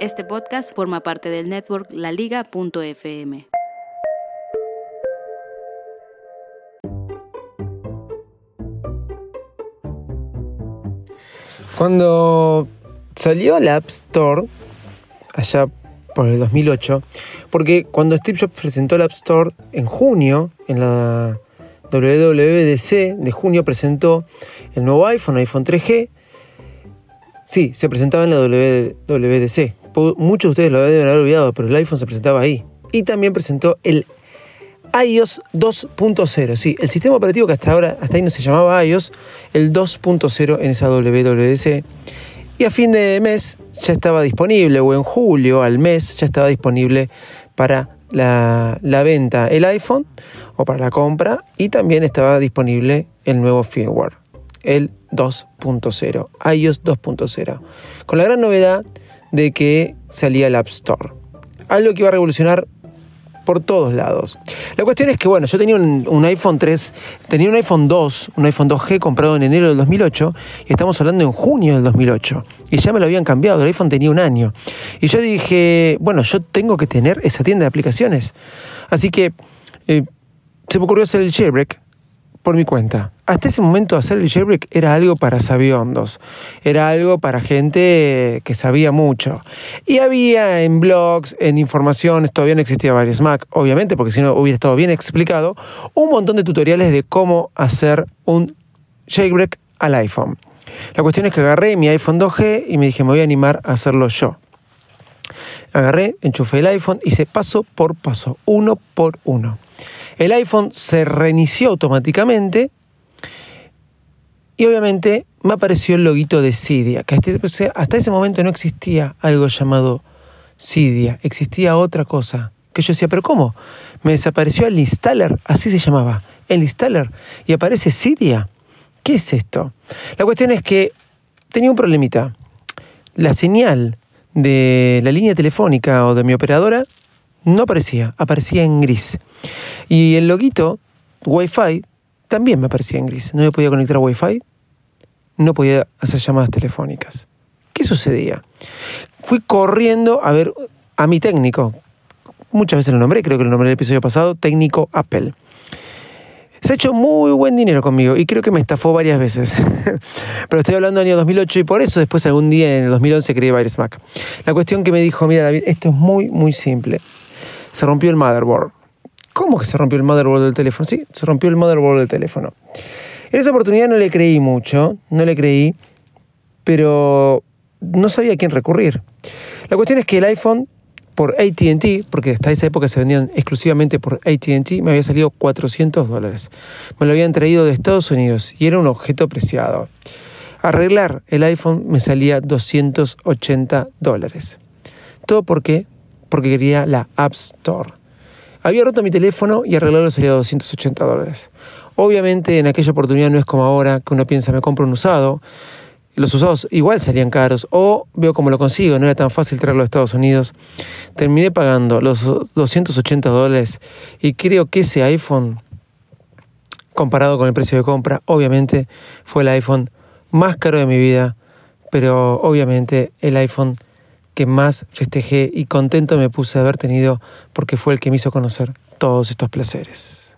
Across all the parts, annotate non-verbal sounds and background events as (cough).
Este podcast forma parte del network laliga.fm. Cuando salió la App Store, allá por el 2008, porque cuando Steve Jobs presentó la App Store en junio, en la WWDC de junio, presentó el nuevo iPhone, iPhone 3G. Sí, se presentaba en la WWDC. Muchos de ustedes lo deben haber olvidado, pero el iPhone se presentaba ahí. Y también presentó el iOS 2.0. Sí, el sistema operativo que hasta ahora, hasta ahí no se llamaba iOS, el 2.0 en esa WWDC. Y a fin de mes ya estaba disponible, o en julio al mes ya estaba disponible para la, la, venta el iPhone o para la compra y también estaba disponible el nuevo firmware, el 2.0, iOS 2.0, con la gran novedad de que salía el App Store, algo que iba a revolucionar por todos lados. La cuestión es que, bueno, yo tenía un, iPhone 3, tenía un iPhone 2, un iPhone 2G comprado en enero del 2008 y estamos hablando en junio del 2008 y ya me lo habían cambiado, el iPhone tenía un año. Y yo dije, bueno, yo tengo que tener esa tienda de aplicaciones. Así que eh, se me ocurrió hacer el jailbreak por mi cuenta. Hasta ese momento hacer el jailbreak era algo para sabiondos, era algo para gente que sabía mucho. Y había en blogs, en informaciones, todavía no existía varios Mac, obviamente, porque si no hubiera estado bien explicado, un montón de tutoriales de cómo hacer un jailbreak al iPhone. La cuestión es que agarré mi iPhone 2G y me dije, me voy a animar a hacerlo yo. Agarré, enchufé el iPhone, hice paso por paso, uno por uno. El iPhone se reinició automáticamente y obviamente me apareció el loguito de Cydia, que hasta ese momento no existía algo llamado Cydia, existía otra cosa. Que yo decía, pero ¿cómo? Me desapareció el installer, así se llamaba, el installer, y aparece Cydia. ¿Qué es esto? La cuestión es que tenía un problemita. La señal de la línea telefónica o de mi operadora no aparecía, aparecía en gris. Y el loguito Wi-Fi también me aparecía en gris. No me podía conectar a Wi-Fi, no podía hacer llamadas telefónicas. ¿Qué sucedía? Fui corriendo a ver a mi técnico. Muchas veces lo nombré, creo que lo nombré en el episodio pasado, técnico Apple. Se ha hecho muy buen dinero conmigo y creo que me estafó varias veces. (laughs) Pero estoy hablando del año 2008 y por eso después algún día en el 2011 creé Virus Mac. La cuestión que me dijo, mira David, esto es muy, muy simple se rompió el motherboard. ¿Cómo que se rompió el motherboard del teléfono? Sí, se rompió el motherboard del teléfono. En esa oportunidad no le creí mucho, no le creí, pero no sabía a quién recurrir. La cuestión es que el iPhone, por ATT, porque hasta esa época se vendían exclusivamente por ATT, me había salido 400 dólares. Me lo habían traído de Estados Unidos y era un objeto preciado. Arreglar el iPhone me salía 280 dólares. Todo porque porque quería la App Store. Había roto mi teléfono y arreglarlo salía 280 dólares. Obviamente en aquella oportunidad no es como ahora que uno piensa me compro un usado. Los usados igual salían caros o veo cómo lo consigo, no era tan fácil traerlo a Estados Unidos. Terminé pagando los 280 dólares y creo que ese iPhone, comparado con el precio de compra, obviamente fue el iPhone más caro de mi vida, pero obviamente el iPhone que más festejé y contento me puse de haber tenido porque fue el que me hizo conocer todos estos placeres.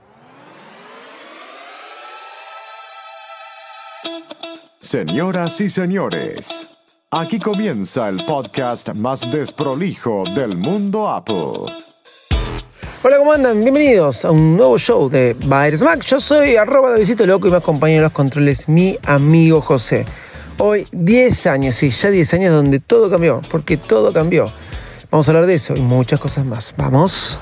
Señoras y señores, aquí comienza el podcast más desprolijo del mundo Apple. Hola, ¿cómo andan? Bienvenidos a un nuevo show de Bayer Smack. Yo soy arroba de visito loco y me acompaña en los controles mi amigo José. Hoy 10 años, sí, ya 10 años donde todo cambió, porque todo cambió. Vamos a hablar de eso y muchas cosas más. Vamos.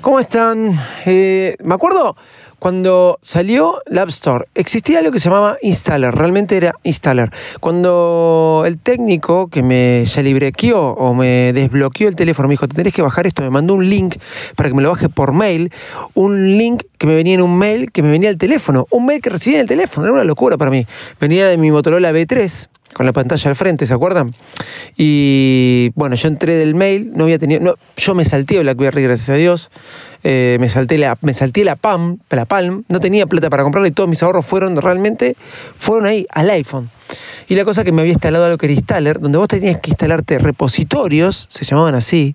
¿Cómo están? Eh, me acuerdo cuando salió la App Store, existía algo que se llamaba Installer, realmente era Installer. Cuando el técnico que me ya librequeó o me desbloqueó el teléfono me dijo, te tenés que bajar esto, me mandó un link para que me lo baje por mail, un link que me venía en un mail que me venía al teléfono, un mail que recibía en el teléfono, era una locura para mí. Venía de mi Motorola B3, con la pantalla al frente, ¿se acuerdan? Y bueno, yo entré del mail, no había tenido, yo me salté BlackBerry, gracias a Dios, eh, me, salté la, me salté la PAM, la Palm, no tenía plata para comprarla y todos mis ahorros fueron realmente, fueron ahí, al iPhone. Y la cosa que me había instalado algo que era Installer, donde vos tenías que instalarte repositorios, se llamaban así,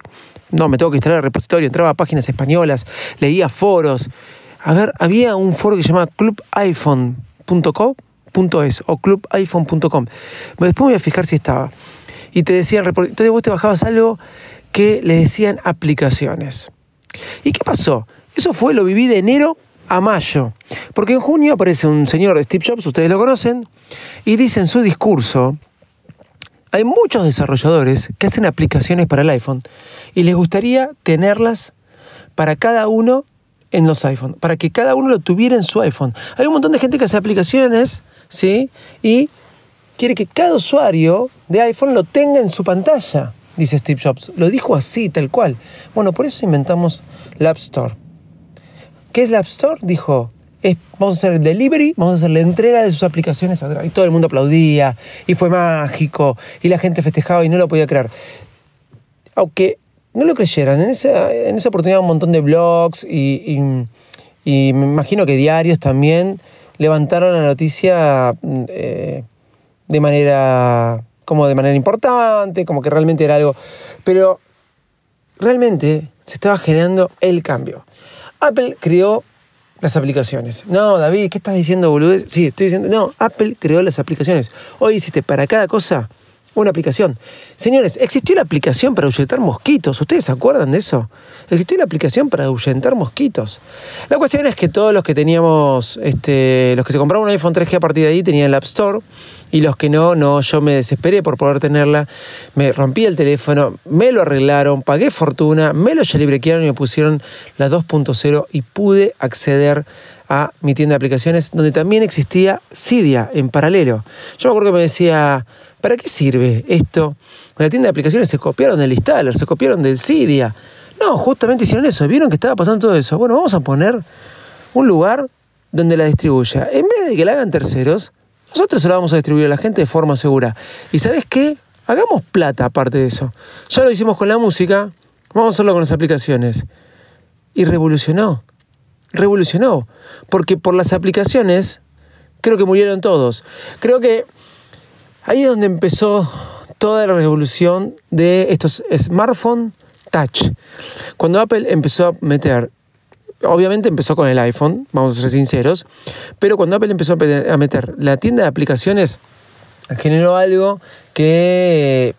no, me tengo que instalar el repositorio, entraba a páginas españolas, leía foros. A ver, había un foro que se llamaba clubiphone.com .es o clubiphone.com. Después voy a fijar si estaba. Y te decían, entonces vos te bajabas algo que le decían aplicaciones. ¿Y qué pasó? Eso fue, lo viví de enero a mayo. Porque en junio aparece un señor, Steve Jobs, ustedes lo conocen, y dice en su discurso, hay muchos desarrolladores que hacen aplicaciones para el iPhone y les gustaría tenerlas para cada uno en los iPhones, para que cada uno lo tuviera en su iPhone. Hay un montón de gente que hace aplicaciones ¿sí? Y quiere que cada usuario de iPhone lo tenga en su pantalla, dice Steve Jobs. Lo dijo así, tal cual. Bueno, por eso inventamos la App Store. ¿Qué es la App Store? Dijo, vamos a hacer el delivery, vamos a hacer la entrega de sus aplicaciones a Y todo el mundo aplaudía, y fue mágico, y la gente festejaba y no lo podía creer. Aunque no lo creyeran, en esa, en esa oportunidad un montón de blogs y, y me imagino que diarios también levantaron la noticia eh, de manera como de manera importante, como que realmente era algo, pero realmente se estaba generando el cambio. Apple creó las aplicaciones. No, David, ¿qué estás diciendo, boludo? Sí, estoy diciendo, no, Apple creó las aplicaciones. Hoy hiciste para cada cosa una aplicación. Señores, existió la aplicación para ahuyentar mosquitos. ¿Ustedes se acuerdan de eso? Existió la aplicación para ahuyentar mosquitos. La cuestión es que todos los que teníamos, este, los que se compraron un iPhone 3G a partir de ahí tenían el App Store y los que no, no, yo me desesperé por poder tenerla, me rompí el teléfono, me lo arreglaron, pagué fortuna, me lo librequearon y me pusieron la 2.0 y pude acceder a mi tienda de aplicaciones donde también existía Cydia en paralelo. Yo me acuerdo que me decía, ¿Para qué sirve esto? La tienda de aplicaciones se copiaron del installer, se copiaron del Cydia. No, justamente hicieron eso. Vieron que estaba pasando todo eso. Bueno, vamos a poner un lugar donde la distribuya. En vez de que la hagan terceros, nosotros se la vamos a distribuir a la gente de forma segura. ¿Y sabes qué? Hagamos plata aparte de eso. Ya lo hicimos con la música, vamos a hacerlo con las aplicaciones. Y revolucionó. Revolucionó. Porque por las aplicaciones creo que murieron todos. Creo que Ahí es donde empezó toda la revolución de estos smartphones touch. Cuando Apple empezó a meter, obviamente empezó con el iPhone, vamos a ser sinceros, pero cuando Apple empezó a meter la tienda de aplicaciones, generó algo que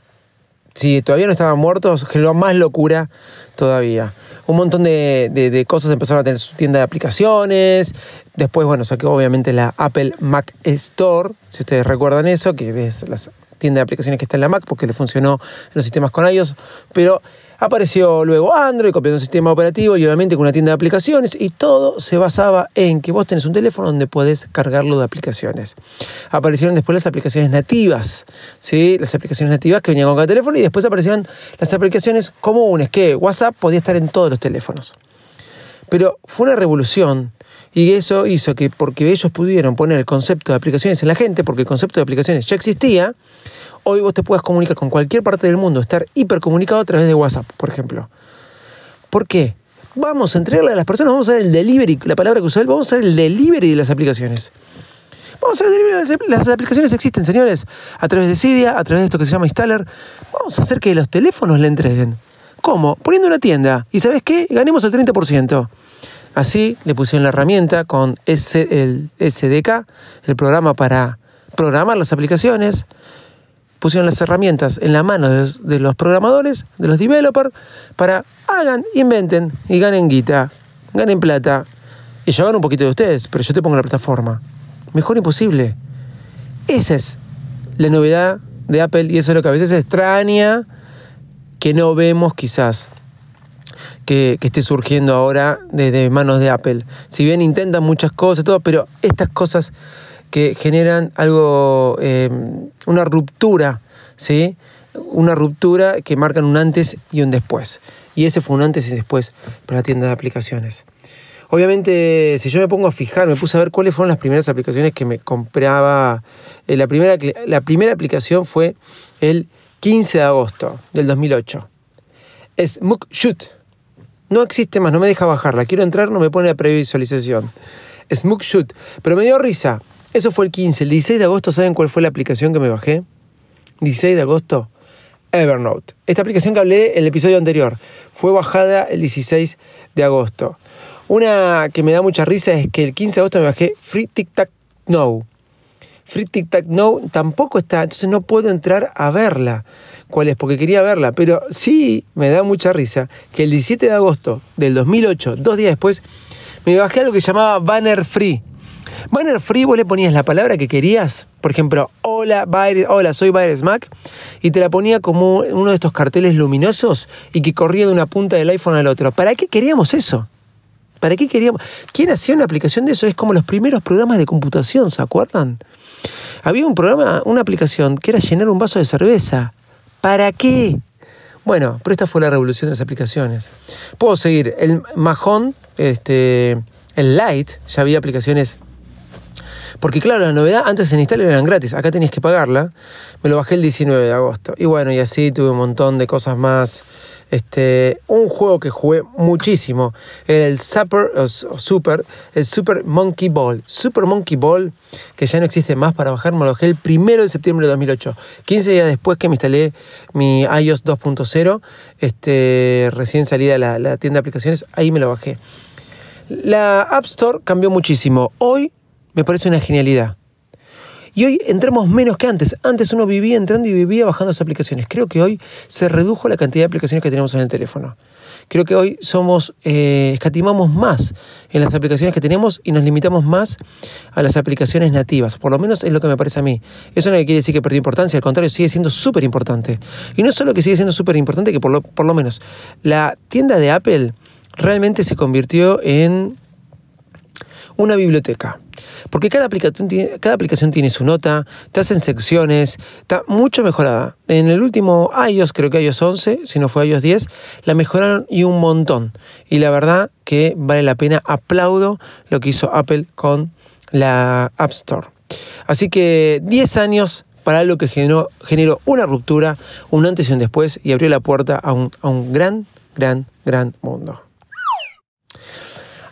si todavía no estaban muertos, generó más locura todavía. Un montón de, cosas empezaron a tener su tienda de aplicaciones. Después, bueno, sacó obviamente la Apple Mac Store, si ustedes recuerdan eso, que es la tienda de aplicaciones que está en la Mac porque le funcionó en los sistemas con iOS. Pero Apareció luego Android copiando el sistema operativo y obviamente con una tienda de aplicaciones y todo se basaba en que vos tenés un teléfono donde podés cargarlo de aplicaciones. Aparecieron después las aplicaciones nativas, ¿sí? las aplicaciones nativas que venían con cada teléfono y después aparecieron las aplicaciones comunes, que WhatsApp podía estar en todos los teléfonos. Pero fue una revolución y eso hizo que porque ellos pudieron poner el concepto de aplicaciones en la gente, porque el concepto de aplicaciones ya existía, hoy vos te puedas comunicar con cualquier parte del mundo, estar hipercomunicado a través de WhatsApp, por ejemplo. ¿Por qué? Vamos a entregarle a las personas, vamos a hacer el delivery, la palabra que usó él, vamos a hacer el delivery de las aplicaciones. Vamos a hacer el delivery, las aplicaciones existen, señores, a través de Cydia, a través de esto que se llama Installer. Vamos a hacer que los teléfonos le entreguen. ¿Cómo? Poniendo una tienda. ¿Y sabes qué? Ganemos el 30%. Así le pusieron la herramienta con el SDK, el programa para programar las aplicaciones, pusieron las herramientas en la mano de los, programadores, de los developers, para hagan, inventen y ganen guita, ganen plata. Y yo gano un poquito de ustedes, pero yo te pongo la plataforma. Mejor imposible. Esa es la novedad de Apple y eso es lo que a veces extraña que no vemos quizás. que, esté surgiendo ahora desde manos de Apple. Si bien intentan muchas cosas, todo, pero estas cosas que generan algo, eh, una ruptura, ¿sí? Una ruptura que marcan un antes y un después. Y ese fue un antes y después para la tienda de aplicaciones. Obviamente, si yo me pongo a fijar, me puse a ver cuáles fueron las primeras aplicaciones que me compraba. Eh, la, primera, la primera aplicación fue el 15 de agosto del 2008. Es Shoot. No existe más, no me deja bajarla. Quiero entrar, no me pone la previsualización. Shoot. Pero me dio risa. Eso fue el 15. El 16 de agosto, ¿saben cuál fue la aplicación que me bajé? 16 de agosto. Evernote. Esta aplicación que hablé en el episodio anterior fue bajada el 16 de agosto. Una que me da mucha risa es que el 15 de agosto me bajé Free Tic Tac No. Free Tic Tac No tampoco está, entonces no puedo entrar a verla. ¿Cuál es? Porque quería verla, pero sí me da mucha risa que el 17 de agosto del 2008, dos días después, me bajé algo que se llamaba Banner Free. Banner Free, vos le ponías la palabra que querías, por ejemplo, hola, hola, soy Virus Mac, y te la ponía como uno de estos carteles luminosos y que corría de una punta del iPhone al otro. ¿Para qué queríamos eso? ¿Para qué queríamos? ¿Quién hacía una aplicación de eso? Es como los primeros programas de computación, ¿se acuerdan? Había un programa, una aplicación que era llenar un vaso de cerveza. ¿Para qué? Bueno, pero esta fue la revolución de las aplicaciones. Puedo seguir. El Majón, este, el Light, ya había aplicaciones. Porque claro, la novedad, antes en instalar eran gratis, acá tenías que pagarla. Me lo bajé el 19 de agosto. Y bueno, y así tuve un montón de cosas más este, un juego que jugué muchísimo era el Super, Super, el Super Monkey Ball. Super Monkey Ball, que ya no existe más para bajar, me lo bajé el primero de septiembre de 2008. 15 días después que me instalé mi iOS 2.0, este, recién salida la, la tienda de aplicaciones, ahí me lo bajé. La App Store cambió muchísimo. Hoy me parece una genialidad. Y hoy entramos menos que antes. Antes uno vivía entrando y vivía bajando las aplicaciones. Creo que hoy se redujo la cantidad de aplicaciones que tenemos en el teléfono. Creo que hoy somos, eh, escatimamos más en las aplicaciones que tenemos y nos limitamos más a las aplicaciones nativas. Por lo menos es lo que me parece a mí. Eso no quiere decir que perdió importancia, al contrario, sigue siendo súper importante. Y no solo que sigue siendo súper importante, que por lo, por lo menos la tienda de Apple realmente se convirtió en una biblioteca. Porque cada aplicación, tiene, su nota, te hacen secciones, está mucho mejorada. En el último iOS, creo que iOS 11, si no fue iOS 10, la mejoraron y un montón. Y la verdad que vale la pena, aplaudo lo que hizo Apple con la App Store. Así que 10 años para algo que generó, una ruptura, un antes y un después, y abrió la puerta a un gran, gran, gran mundo.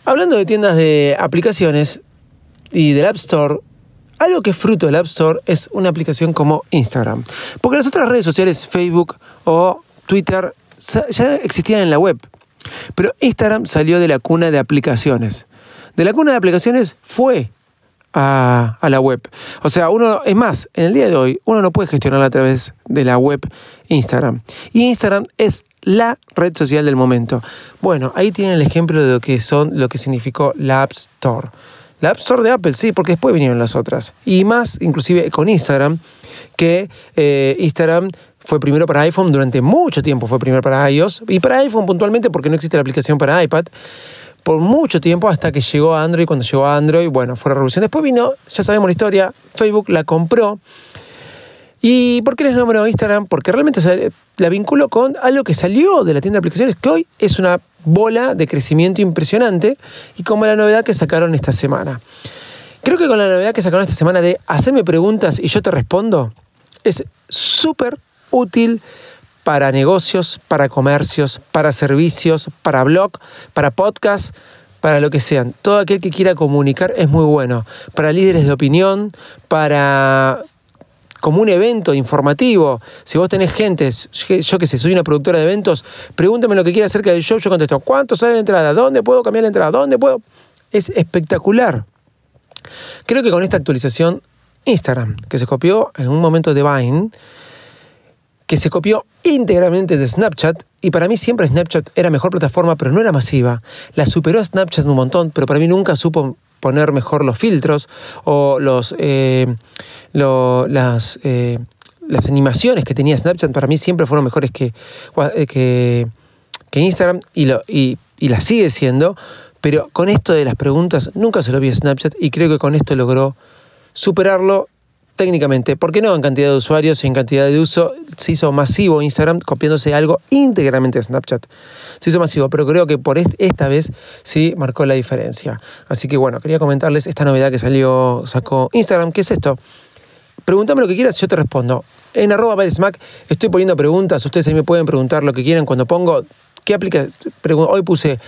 Hablando de tiendas de aplicaciones, y del App Store, algo que es fruto del App Store es una aplicación como Instagram. Porque las otras redes sociales, Facebook o Twitter, ya existían en la web. Pero Instagram salió de la cuna de aplicaciones. De la cuna de aplicaciones fue a, la web. O sea, uno, es más, en el día de hoy, uno no puede gestionarla a través de la web Instagram. Y Instagram es la red social del momento. Bueno, ahí tienen el ejemplo de lo que son, lo que significó la App Store. La App Store de Apple, sí, porque después vinieron las otras. Y más, inclusive con Instagram, que eh, Instagram fue primero para iPhone durante mucho tiempo, fue primero para iOS y para iPhone puntualmente porque no existe la aplicación para iPad por mucho tiempo hasta que llegó Android. Cuando llegó a Android, bueno, fue la revolución. Después vino, ya sabemos la historia, Facebook la compró. ¿Y por qué les nombro Instagram? Porque realmente la vinculo con algo que salió de la tienda de aplicaciones, que hoy es una bola de crecimiento impresionante y como la novedad que sacaron esta semana. Creo que con la novedad que sacaron esta semana de hacerme preguntas y yo te respondo, es súper útil para negocios, para comercios, para servicios, para blog, para podcast, para lo que sean. Todo aquel que quiera comunicar es muy bueno. Para líderes de opinión, para como un evento informativo. Si vos tenés gente, yo que sé, soy una productora de eventos, pregúntame lo que quiera acerca del show, yo contesto, ¿cuánto sale la entrada? ¿Dónde puedo cambiar la entrada? ¿Dónde puedo? Es espectacular. Creo que con esta actualización, Instagram, que se copió en un momento de Vine, que se copió íntegramente de Snapchat, y para mí siempre Snapchat era mejor plataforma, pero no era masiva. La superó a Snapchat un montón, pero para mí nunca supo poner mejor los filtros o los, eh, las, eh, las animaciones que tenía Snapchat para mí siempre fueron mejores que, eh, que, que Instagram y, lo, y, y la sigue siendo, pero con esto de las preguntas nunca se lo vi a Snapchat y creo que con esto logró superarlo técnicamente. ¿Por qué no en cantidad de usuarios y en cantidad de uso? Se hizo masivo Instagram copiándose algo íntegramente de Snapchat. Se hizo masivo, pero creo que por esta vez sí marcó la diferencia. Así que bueno, quería comentarles esta novedad que salió, sacó Instagram. ¿Qué es esto? Pregúntame lo que quieras, yo te respondo. En arroba Smack estoy poniendo preguntas, ustedes ahí me pueden preguntar lo que quieran cuando pongo, ¿qué aplica? Hoy puse,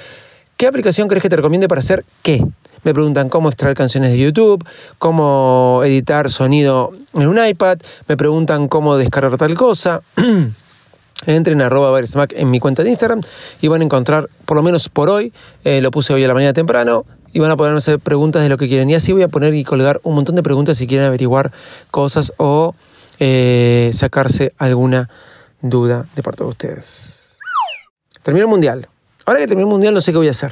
¿qué aplicación crees que te recomiende para hacer qué? Me preguntan cómo extraer canciones de YouTube, cómo editar sonido en un iPad, me preguntan cómo descargar tal cosa. (clears throat) Entren a arroba en mi cuenta de Instagram y van a encontrar, por lo menos por hoy, eh, lo puse hoy a la mañana temprano, y van a poder hacer preguntas de lo que quieren. Y así voy a poner y colgar un montón de preguntas si quieren averiguar cosas o eh, sacarse alguna duda de parte de ustedes. Termino el mundial. Ahora que termino el mundial no sé qué voy a hacer.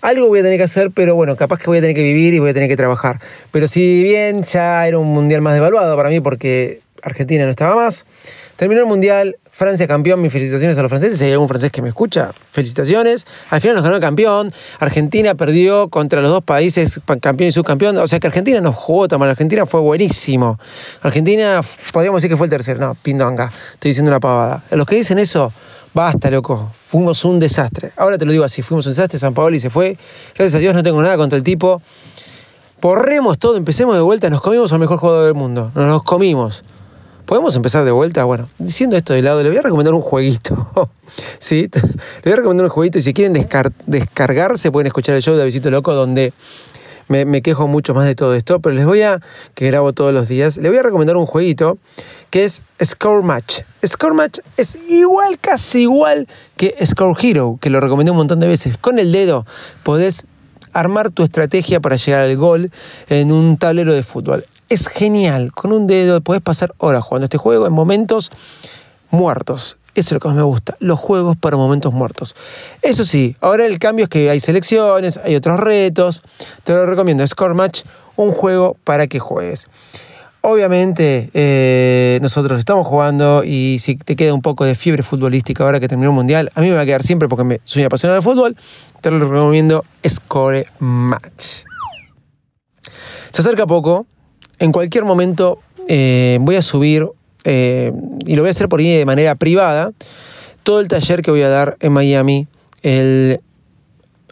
Algo voy a tener que hacer, pero bueno, capaz que voy a tener que vivir y voy a tener que trabajar. Pero si bien ya era un mundial más devaluado para mí porque Argentina no estaba más, terminó el mundial, Francia campeón, mis felicitaciones a los franceses. Si hay algún francés que me escucha, felicitaciones. Al final nos ganó el campeón. Argentina perdió contra los dos países, campeón y subcampeón. O sea que Argentina no jugó tan mal. Argentina fue buenísimo. Argentina, podríamos decir que fue el tercero. No, pindonga. Estoy diciendo una pavada. Los que dicen eso, basta, loco. Fuimos un desastre. Ahora te lo digo así: fuimos un desastre. San Paolo y se fue. Gracias a Dios no tengo nada contra el tipo. Borremos todo, empecemos de vuelta. Nos comimos al mejor jugador del mundo. Nos los comimos. ¿Podemos empezar de vuelta? Bueno, diciendo esto de lado, le voy a recomendar un jueguito. (laughs) ¿Sí? (laughs) Le voy a recomendar un jueguito y si quieren descargarse pueden escuchar el show de Visito Loco donde me, quejo mucho más de todo esto, pero les voy a, que grabo todos los días, les voy a recomendar un jueguito que es Score Match. Score Match es igual, casi igual que Score Hero, que lo recomendé un montón de veces. Con el dedo podés armar tu estrategia para llegar al gol en un tablero de fútbol es genial. Con un dedo puedes pasar horas jugando este juego en momentos muertos. Eso es lo que más me gusta, los juegos para momentos muertos. Eso sí, ahora el cambio es que hay selecciones, hay otros retos. Te lo recomiendo, Score Match, un juego para que juegues. Obviamente eh, nosotros estamos jugando y si te queda un poco de fiebre futbolística ahora que terminó el Mundial, a mí me va a quedar siempre porque me, soy apasionado de fútbol, te lo recomiendo Score Match. Se acerca poco, en cualquier momento eh, voy a subir, eh, y lo voy a hacer por de manera privada, todo el taller que voy a dar en Miami el...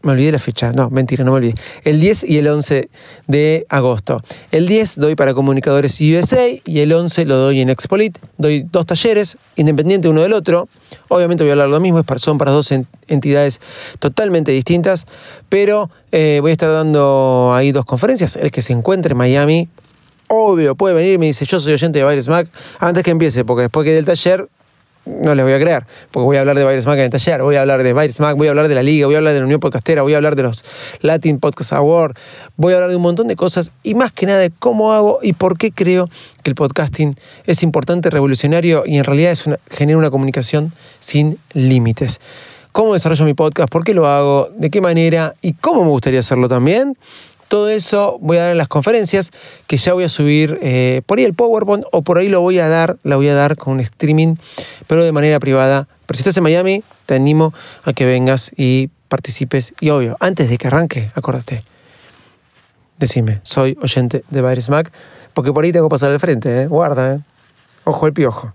Me olvidé la fecha, no, mentira, no me olvidé. El 10 y el 11 de agosto. El 10 doy para comunicadores USA y el 11 lo doy en Expolit. Doy dos talleres, independiente uno del otro. Obviamente voy a hablar lo mismo, son para dos entidades totalmente distintas, pero eh, voy a estar dando ahí dos conferencias. El que se encuentre en Miami obvio, puede venir y me dice, yo soy oyente de Baires Mac, antes que empiece, porque después que del taller no les voy a creer, porque voy a hablar de Baires Mac en el taller, voy a hablar de Baires Mac, voy a hablar de la liga, voy a hablar de la Unión Podcastera, voy a hablar de los Latin Podcast Award, voy a hablar de un montón de cosas y más que nada de cómo hago y por qué creo que el podcasting es importante, revolucionario y en realidad es genera una comunicación sin límites. ¿Cómo desarrollo mi podcast? ¿Por qué lo hago? ¿De qué manera? ¿Y cómo me gustaría hacerlo también? Todo eso voy a dar en las conferencias, que ya voy a subir eh, por ahí el PowerPoint o por ahí lo voy a dar, la voy a dar con un streaming, pero de manera privada. Pero si estás en Miami, te animo a que vengas y participes. Y obvio, antes de que arranque, acuérdate, decime, soy oyente de Virus Mac, porque por ahí tengo que pasar al frente, ¿eh? guarda, ¿eh? ojo el piojo.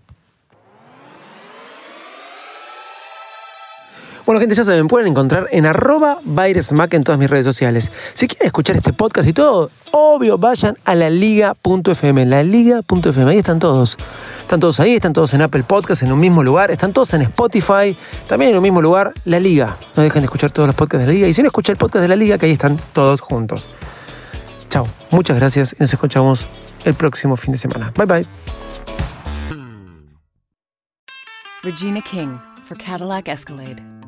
Bueno, gente, ya saben, pueden encontrar en arroba Mac en todas mis redes sociales. Si quieren escuchar este podcast y todo, obvio, vayan a la liga.fm, la liga.fm, ahí están todos. Están todos ahí, están todos en Apple Podcast, en un mismo lugar, están todos en Spotify, también en un mismo lugar, la liga. No dejen de escuchar todos los podcasts de la liga. Y si no escuchan el podcast de la liga, que ahí están todos juntos. Chao, muchas gracias y nos escuchamos el próximo fin de semana. Bye bye. Regina King for Cadillac Escalade.